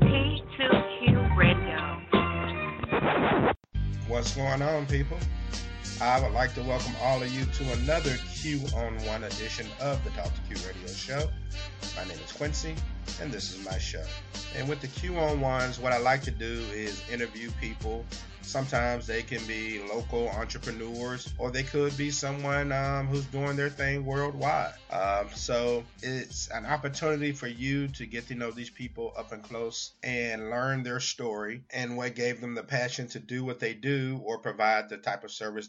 T2Q Radio. What's going on, people? I would like to welcome all of you to another Q on One edition of the Talk to Q Radio Show. My name is Quincy, and this is my show. And with the Q on Ones, what I like to do is interview people Sometimes they can be local entrepreneurs, or they could be someone um, who's doing their thing worldwide. Um, so it's an opportunity for you to get to know these people up and close and learn their story and what gave them the passion to do what they do or provide the type of service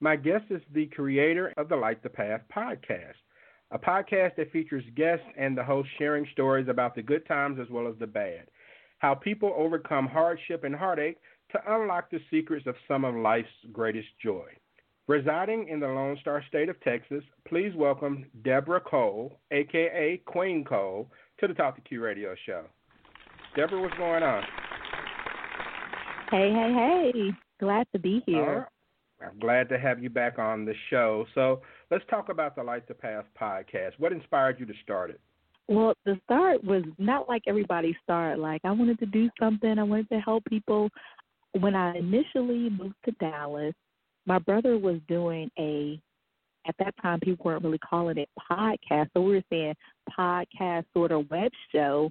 My guest is the creator of the Light the Path podcast, a podcast that features guests and the host sharing stories about the good times as well as the bad, how people overcome hardship and heartache to unlock the secrets of some of life's greatest joy. Residing in the Lone Star State of Texas, please welcome Debra Cole, aka Queen Cole, to the Talk to Q Radio Show. Debra, what's going on? Hey, hey, hey! Glad to be here. I'm glad to have you back on the show. So let's talk about the Light the Path podcast. What inspired you to start it? Well, the start was not like everybody started. Like I wanted to do something. I wanted to help people. When I initially moved to Dallas, my brother was doing a. At that time, people weren't really calling it podcast, so we were saying podcast sort of web show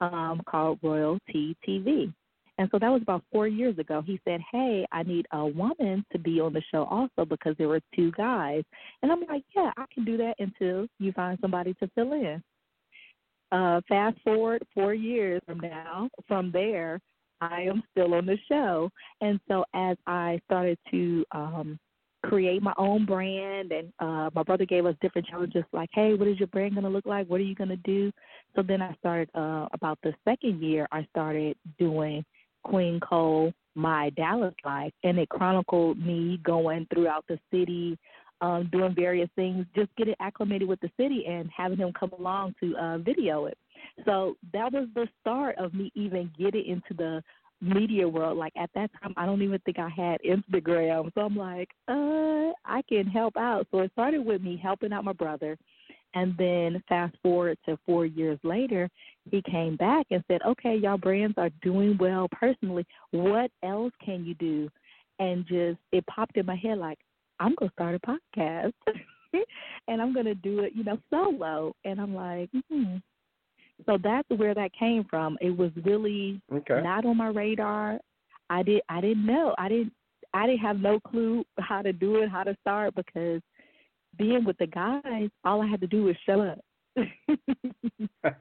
um, called Royalty TV. And so that was about four years ago. He said, Hey, I need a woman to be on the show also because there were two guys. And I'm like, Yeah, I can do that until you find somebody to fill in. Uh, fast forward four years from now, from there, I am still on the show. And so as I started to um, create my own brand and uh my brother gave us different challenges like hey what is your brand going to look like what are you going to do so then i started uh about the second year i started doing Queen Cole my Dallas life, and it chronicled me going throughout the city, um, doing various things, just getting acclimated with the city, and having him come along to uh, video it. So that was the start of me even getting into the media world. Like at that time, I don't even think I had Instagram, so I'm like, uh, I can help out. So it started with me helping out my brother and then fast forward to four years later, he came back and said, Okay, y'all brands are doing well personally. What else can you do? And just it popped in my head like, I'm gonna start a podcast and I'm gonna do it, you know, solo. And I'm like, hmm. So that's where that came from. It was really okay. not on my radar. I did I didn't know. I didn't I didn't have no clue how to do it, how to start because being with the guys, all I had to do was show up.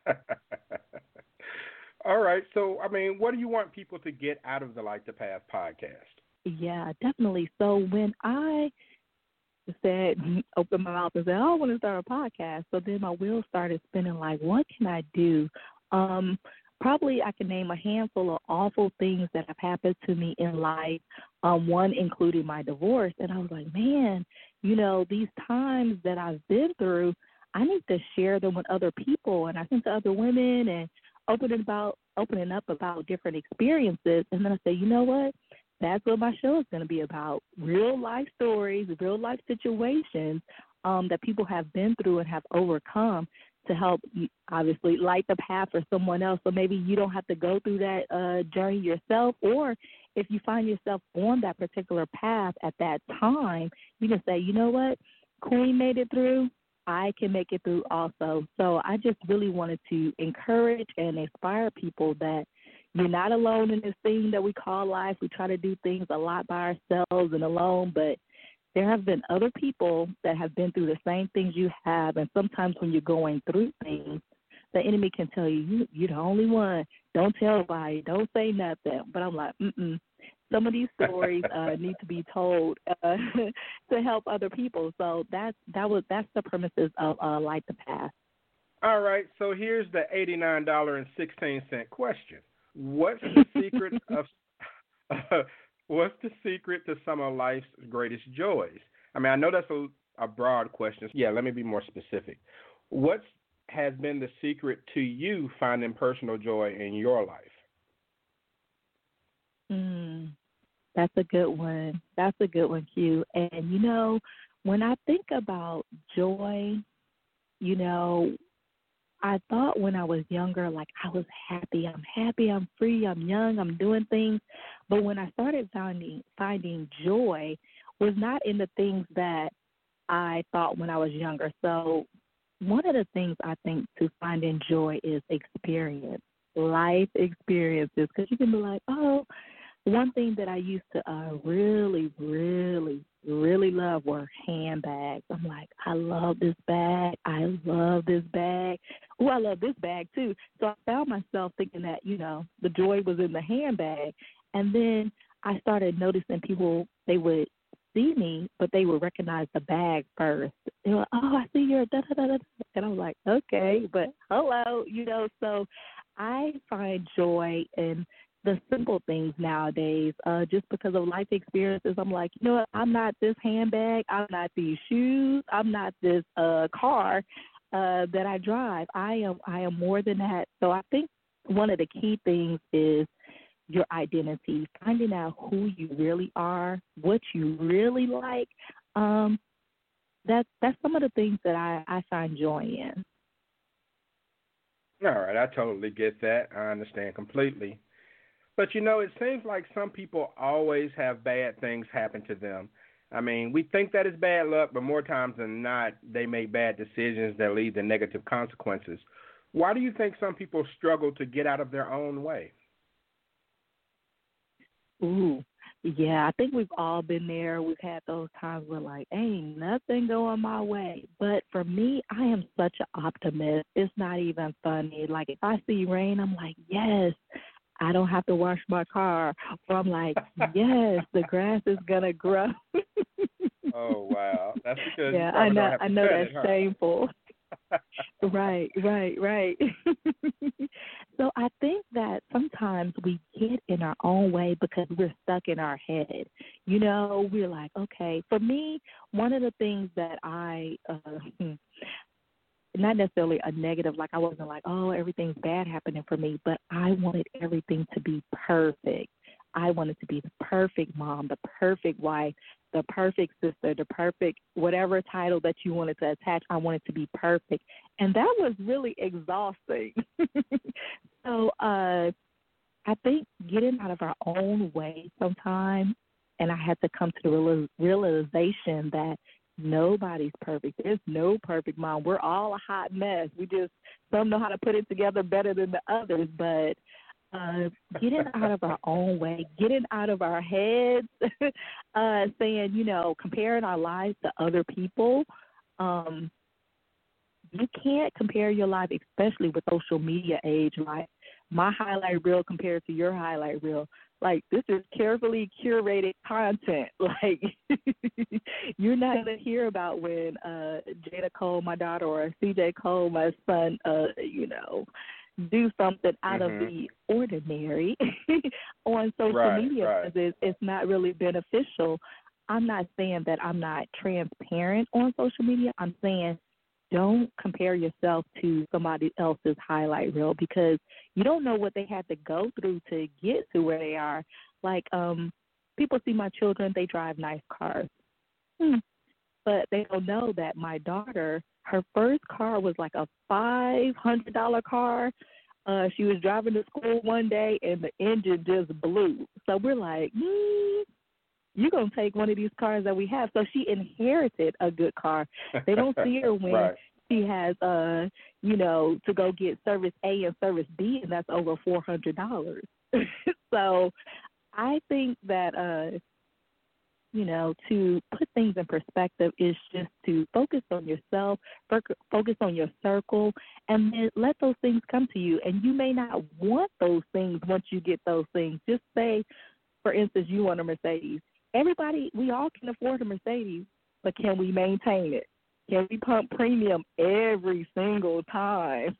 all right. So, I mean, what do you want people to get out of the Light the Path podcast? Yeah, definitely. So when I said, open my mouth and said, oh, I want to start a podcast. So then my wheels started spinning like, what can I do? Um, probably I can name a handful of awful things that have happened to me in life, um, one including my divorce. And I was like, man, you know, these times that I've been through, I need to share them with other people. And I think to other women and opening about opening up about different experiences. And then I say, you know what? That's what my show is going to be about: real life stories, real life situations um, that people have been through and have overcome to help obviously light the path for someone else. So maybe you don't have to go through that uh, journey yourself, or if you find yourself on that particular path at that time, you can say, you know what, Queen made it through. I can make it through also. So I just really wanted to encourage and inspire people that you're not alone in this thing that we call life. We try to do things a lot by ourselves and alone, but there have been other people that have been through the same things you have, and sometimes when you're going through things, the enemy can tell you, you you're the only one. Don't tell nobody. Don't say nothing. But I'm like, mm-mm. Some of these stories uh, need to be told uh, to help other people. So that's that was that's the premises of uh, Light the Path. All right. So here's the eighty nine dollar and sixteen cent question. What's the secret of what's the secret to some of life's greatest joys? I mean, I know that's a, a broad question. Yeah, let me be more specific. What has been the secret to you finding personal joy in your life? Mm, that's a good one. That's a good one, Q. And you know, when I think about joy, you know, I thought when I was younger, like I was happy. I'm happy. I'm free. I'm young. I'm doing things. But when I started finding finding joy, was not in the things that I thought when I was younger. So one of the things I think to finding joy is experience, life experiences. Because you can be like, oh, one thing that I used to uh, really, really, really love were handbags. I'm like, I love this bag. I love this bag. Oh, I love this bag too. So I found myself thinking that, you know, the joy was in the handbag. And then I started noticing people, they would see me, but they would recognize the bag first. They were, oh, I see your da da da da. And I'm like, okay, but hello, you know. So I find joy in the simple things nowadays. Uh, just because of life experiences, I'm like, you know what? I'm not this handbag. I'm not these shoes. I'm not this uh, car uh, that I drive. I am. I am more than that. So I think one of the key things is your identity, finding out who you really are, what you really like. Um, that's that's some of the things that I, I find joy in. All right, I totally get that. I understand completely. But you know, it seems like some people always have bad things happen to them. I mean, we think that is bad luck, but more times than not, they make bad decisions that lead to negative consequences. Why do you think some people struggle to get out of their own way? Ooh, yeah, I think we've all been there. We've had those times where like, ain't nothing going my way. But for me, I am such an optimist. It's not even funny. Like if I see rain, I'm like, yes, I don't have to wash my car. Or I'm like, yes, the grass is gonna grow. oh wow, that's because yeah, I know. I know that's it, huh? shameful. right, right, right. so I think that sometimes we get in our own way because we're stuck in our head. You know, we're like, okay, for me, one of the things that I uh, not necessarily a negative, like I wasn't like, oh, everything's bad happening for me, but I wanted everything to be perfect. I wanted to be the perfect mom, the perfect wife, the perfect sister, the perfect whatever title that you wanted to attach. I wanted to be perfect. And that was really exhausting. so uh I think getting out of our own way sometimes and I had to come to the realization that Nobody's perfect. There's no perfect mom. We're all a hot mess. We just some know how to put it together better than the others, but uh getting out of our own way, getting out of our heads, uh saying, you know, comparing our lives to other people. Um you can't compare your life, especially with social media age, like my highlight reel compared to your highlight reel like this is carefully curated content. Like you're not gonna hear about when uh Jada Cole, my daughter, or CJ Cole, my son, uh, you know, do something out mm-hmm. of the ordinary on social right, media right. because it's, it's not really beneficial. I'm not saying that I'm not transparent on social media. I'm saying don't compare yourself to somebody else's highlight reel because you don't know what they had to go through to get to where they are. Like, um, people see my children, they drive nice cars. Hmm. But they don't know that my daughter, her first car was like a five hundred dollar car. Uh, she was driving to school one day and the engine just blew. So we're like, hmm, you're gonna take one of these cars that we have. So she inherited a good car. They don't see her when right. she has uh, you know, to go get service A and service B and that's over four hundred dollars. so I think that uh you know, to put things in perspective is just to focus on yourself, focus on your circle, and then let those things come to you. And you may not want those things once you get those things. Just say, for instance, you want a Mercedes everybody, we all can afford a Mercedes, but can we maintain it? Can we pump premium every single time?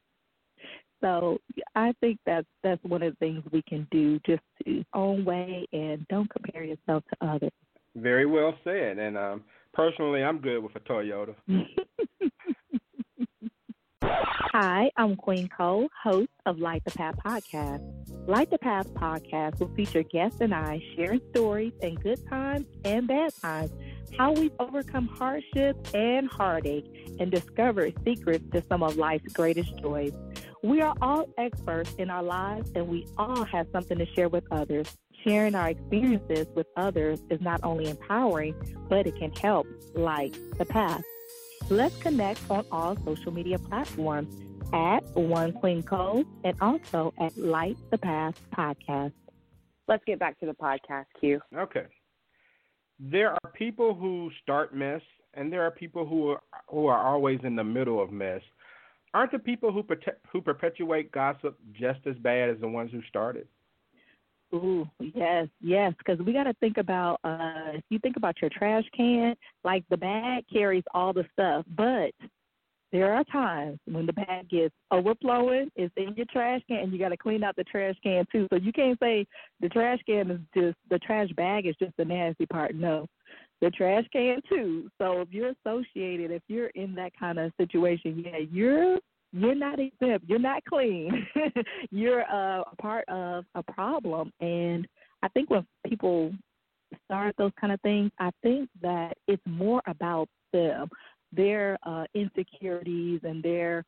So I think that's that's one of the things we can do, just to own way and don't compare yourself to others. Very well said. And um, personally, I'm good with a Toyota. Hi, I'm Queen Cole, host of Light the Path podcast. Light the Path podcast will feature guests and I sharing stories and good times and bad times, how we've overcome hardships and heartache, and discovered secrets to some of life's greatest joys. We are all experts in our lives and we all have something to share with others. Sharing our experiences with others is not only empowering, but it can help light the path. Let's connect on all social media platforms at One Queen Cole and also at Light the Path Podcast. Let's get back to the podcast, Q. Okay. There are people who start mess, and there are people who are who are always in the middle of mess. Aren't the people who who perpetuate gossip just as bad as the ones who started? Ooh, yes, yes, because we got to think about uh if you think about your trash can, like the bag carries all the stuff, but there are times when the bag gets overflowing, it's in your trash can, and you got to clean out the trash can too. So you can't say the trash can is just the trash bag is just the nasty part. No, the trash can too. So if you're associated, if you're in that kind of situation, yeah, you're you're not exempt. You're not clean. you're uh, a part of a problem. And I think when people start those kind of things, I think that it's more about them, their uh, insecurities and their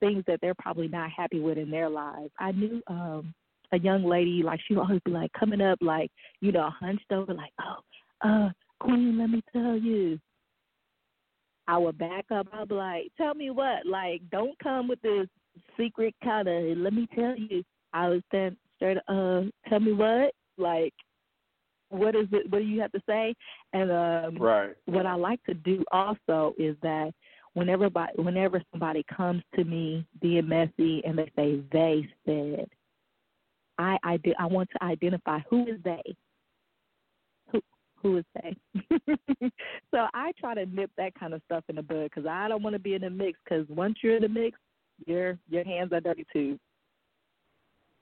things that they're probably not happy with in their lives. I knew um a young lady like she would always be like coming up like you know hunched over like oh uh queen let me tell you I would back up. I'd be like, tell me what? Like, don't come with this secret kind of, let me tell you. I was stand straight, uh, tell me what? Like, what is it? What do you have to say? And um, right. what I like to do also is that whenever, by, whenever somebody comes to me being messy and they say they said, I, I, I want to identify who is they Who who is they? so I try to nip that kind of stuff in the bud because I don't want to be in the mix. Because once you're in the mix, your your hands are dirty too.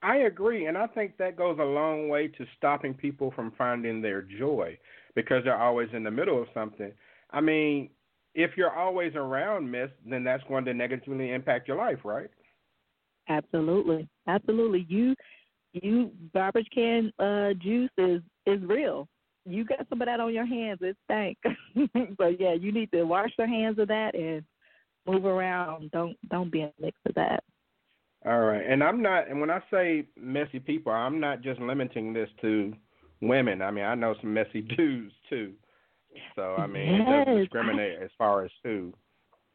I agree, and I think that goes a long way to stopping people from finding their joy because they're always in the middle of something. I mean, if you're always around mess, then that's going to negatively impact your life, right? Absolutely, absolutely. You, you garbage can uh, juice is is real you got some of that on your hands, it stank. so yeah, you need to wash your hands of that and move around. Don't don't be a mix of that. All right, and I'm not. And when I say messy people, I'm not just limiting this to women. I mean, I know some messy dudes too. So I mean, yes. it doesn't discriminate as far as who.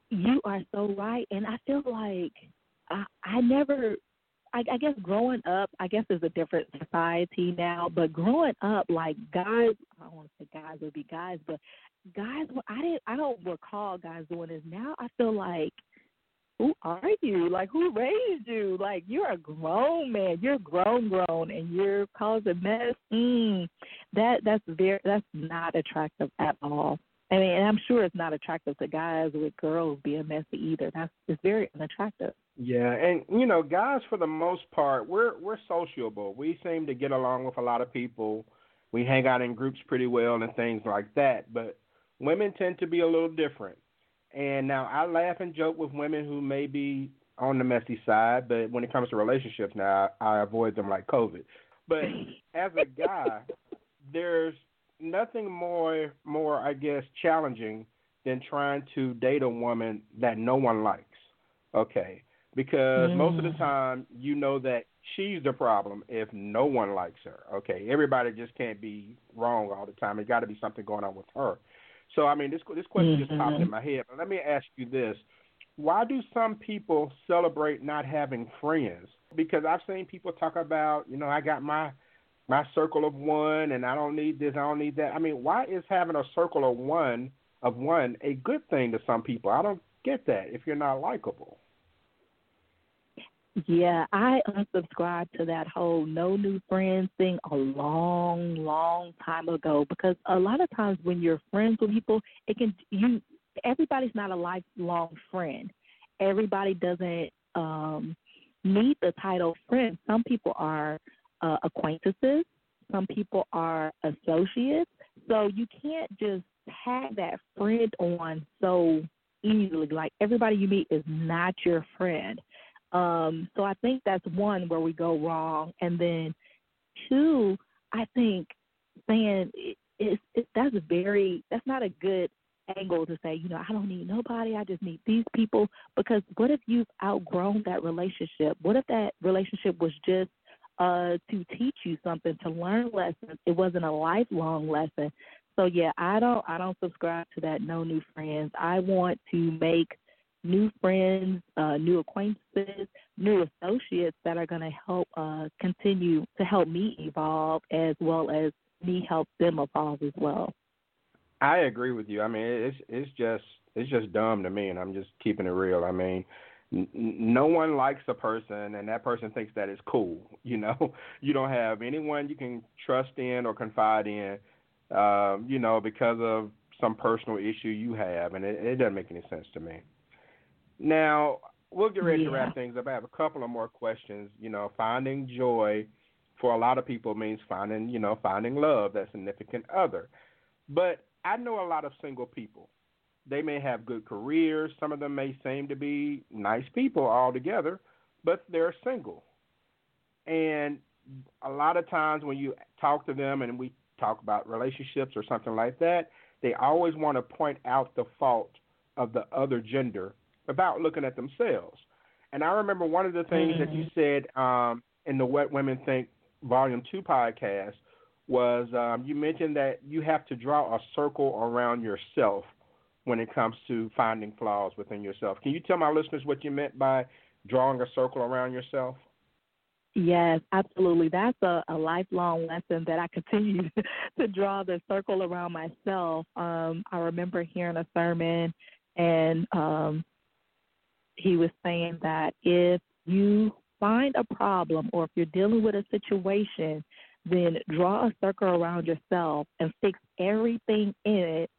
You are so right, and I feel like I I never I, I guess growing up, I guess there's a different society now, but growing up, like guys, I don't want to say guys would be guys, but guys, I didn't, I don't recall guys doing this. Now I feel like, who are you? Like who raised you? Like you're a grown man, you're grown, grown, and you're causing mess. Mm, that that's very, that's not attractive at all. I mean, and I'm sure it's not attractive to guys with girls being messy either. That's it's very unattractive. Yeah, and you know, guys for the most part, we're we're sociable. We seem to get along with a lot of people. We hang out in groups pretty well and things like that. But women tend to be a little different. And now I laugh and joke with women who may be on the messy side, but when it comes to relationships now, I, I avoid them like COVID. But as a guy, there's nothing more more I guess challenging than trying to date a woman that no one likes. Okay. Because mm. most of the time you know that she's the problem if no one likes her. Okay. Everybody just can't be wrong all the time. There's gotta be something going on with her. So I mean this this question mm-hmm. just popped in mm-hmm. my head. But let me ask you this. Why do some people celebrate not having friends? Because I've seen people talk about, you know, I got my my circle of one and I don't need this, I don't need that. I mean, why is having a circle of one of one a good thing to some people? I don't get that if you're not likable. Yeah, I unsubscribed to that whole no new friends thing a long, long time ago because a lot of times when you're friends with people, it can you everybody's not a lifelong friend. Everybody doesn't um need the title friend. Some people are uh, acquaintances, some people are associates. So you can't just tag that friend on so easily. Like everybody you meet is not your friend. Um, so I think that's one where we go wrong. And then two, I think saying it, it, it, that's very that's not a good angle to say, you know, I don't need nobody, I just need these people. Because what if you've outgrown that relationship? What if that relationship was just uh, to teach you something, to learn lessons? It wasn't a lifelong lesson. So yeah, I don't I don't subscribe to that no new friends. I want to make new friends, uh, new acquaintances, new associates that are going to help uh, continue to help me evolve as well as me help them evolve as well. I agree with you. I mean, it's it's just it's just dumb to me, and I'm just keeping it real. I mean, n- no one likes a person, and that person thinks that it's cool. You know, you don't have anyone you can trust in or confide in. Um, you know, because of some personal issue you have, and it, it doesn't make any sense to me. Now we'll get ready yeah. to wrap things up. I have a couple of more questions. You know, finding joy for a lot of people means finding, you know, finding love, that significant other. But I know a lot of single people. They may have good careers. Some of them may seem to be nice people altogether, but they're single. And a lot of times when you talk to them and we talk about relationships or something like that, they always want to point out the fault of the other gender about looking at themselves. And I remember one of the things mm-hmm. that you mm-hmm. said um, in the What Women Think Volume 2 podcast was um, you mentioned that you have to draw a circle around yourself when it comes to finding flaws within yourself. Can you tell my listeners what you meant by drawing a circle around yourself? Yes, absolutely. That's a, a lifelong lesson that I continue to draw the circle around myself. Um, I remember hearing a sermon, and um, he was saying that if you find a problem or if you're dealing with a situation then draw a circle around yourself and fix everything in it,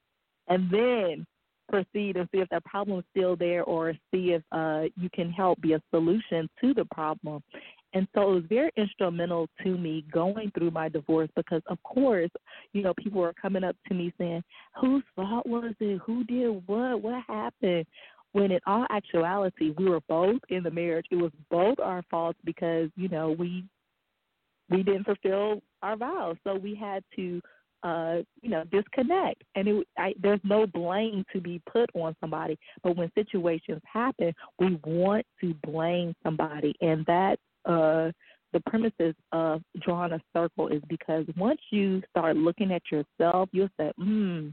and then proceed and see if that problem is still there or see if uh, you can help be a solution to the problem. And so it was very instrumental to me going through my divorce because, of course, you know, people were coming up to me saying, whose fault was it? Who did what? What happened? When in all actuality, we were both in the marriage. It was both our faults because, you know, we we didn't fulfill our vows, so we had to, uh, you know, disconnect. And it, I, there's no blame to be put on somebody, but when situations happen, we want to blame somebody, and that uh, the premises of drawing a circle is because once you start looking at yourself, you'll say, hmm,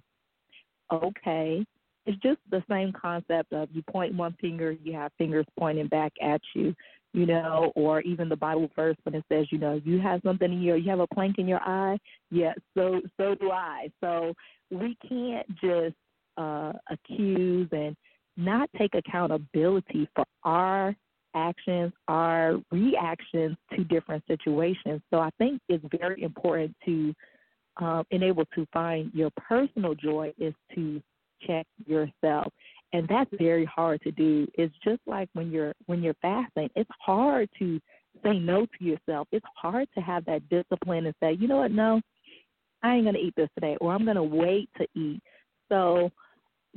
okay. It's just the same concept of you point one finger, you have fingers pointing back at you you know, or even the Bible verse when it says, you know, you have something in your, you have a plank in your eye. Yeah, so so do I. So we can't just uh, accuse and not take accountability for our actions, our reactions to different situations. So I think it's very important to um, enable to find your personal joy is to check yourself. And that's very hard to do. It's just like when you're when you're fasting it's hard to say no to yourself. It's hard to have that discipline and say you know what? No i ain't going to eat this today or i'm going to wait to eat. So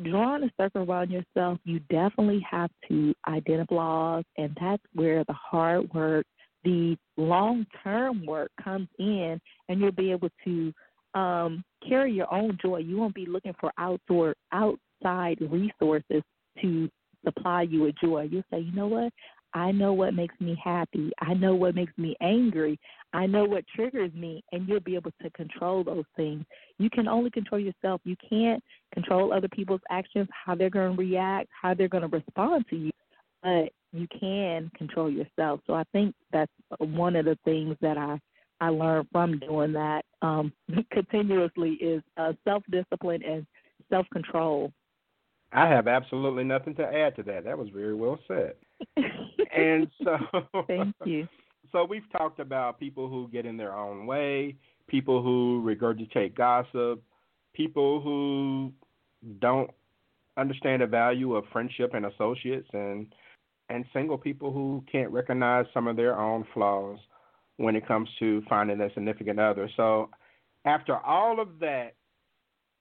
drawing a circle around yourself. You definitely have to identify flaws and that's where the hard work the long term work comes in and you'll be able to um carry your own joy you won't be looking for outdoor outside resources to supply you with joy. You'll say, you know what? I know what makes me happy. I know what makes me angry. I know what triggers me, and you'll be able to control those things. You can only control yourself. You can't control other people's actions, how they're going to react, how they're going to respond to you, but you can control yourself. So I think that's one of the things that I I learned from doing that um, continuously is uh, self discipline and self control. I have absolutely nothing to add to that. That was very well said. and so Thank you. So we've talked about people who get in their own way, people who regurgitate gossip, people who don't understand the value of friendship and associates and and single people who can't recognize some of their own flaws when it comes to finding a significant other. So, after all of that,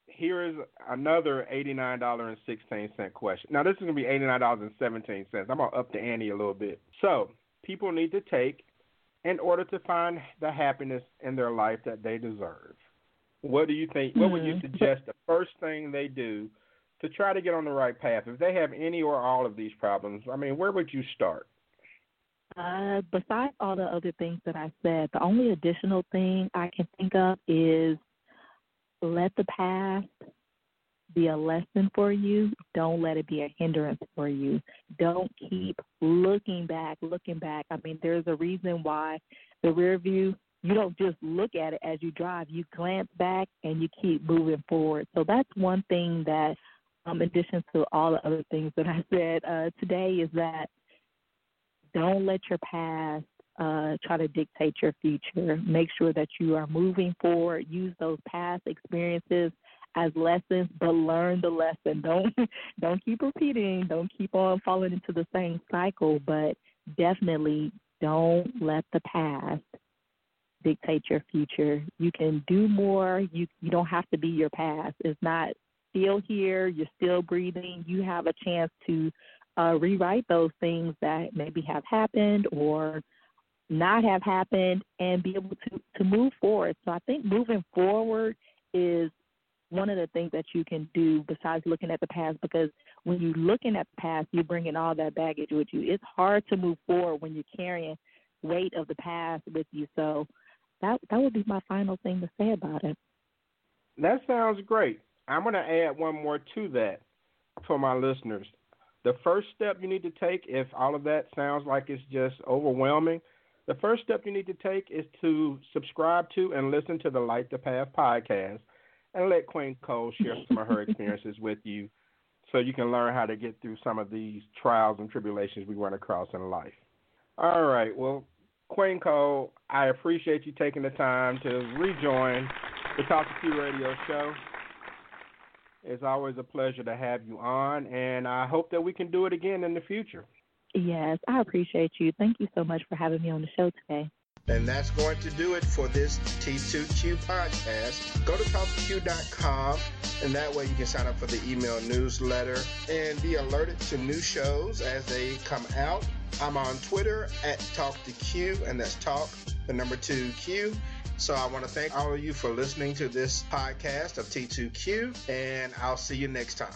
here is another $89.16 question. Now, this is going to be $89.17. I'm going to up the ante a little bit. So, people need to take in order to find the happiness in their life that they deserve. What do you think? What would you mm-hmm. suggest the first thing they do to try to get on the right path? If they have any or all of these problems, I mean, where would you start? Uh, besides all the other things that I said, the only additional thing I can think of is let the past be a lesson for you. Don't let it be a hindrance for you. Don't keep looking back, looking back. I mean, there's a reason why the rear view, you don't just look at it as you drive. You glance back and you keep moving forward. So that's one thing that, um, in addition to all the other things that I said uh, today, is that don't let your past uh, try to dictate your future. Make sure that you are moving forward. Use those past experiences as lessons, but learn the lesson. Don't don't keep repeating. Don't keep on falling into the same cycle. But definitely don't let the past dictate your future. You can do more. You you don't have to be your past. It's not still here. You're still breathing. You have a chance to uh, rewrite those things that maybe have happened or not have happened and be able to to move forward. So I think moving forward is one of the things that you can do besides looking at the past because when you're looking at the past, you're bringing all that baggage with you. It's hard to move forward when you're carrying weight of the past with you. So that that would be my final thing to say about it. That sounds great. I'm going to add one more to that for my listeners. The first step you need to take, if all of that sounds like it's just overwhelming, the first step you need to take is to subscribe to and listen to the Light the Path podcast and let Queen Cole share some of her experiences with you so you can learn how to get through some of these trials and tribulations we run across in life. All right. Well, Queen Cole, I appreciate you taking the time to rejoin the Talk to Q radio show. It's always a pleasure to have you on, and I hope that we can do it again in the future. Yes, I appreciate you. Thank you so much for having me on the show today. And that's going to do it for this T2Q podcast. Go to talk2q.com, and that way you can sign up for the email newsletter and be alerted to new shows as they come out. I'm on Twitter at talk2q, and that's Talk, the number two Q. So I want to thank all of you for listening to this podcast of T2Q, and I'll see you next time.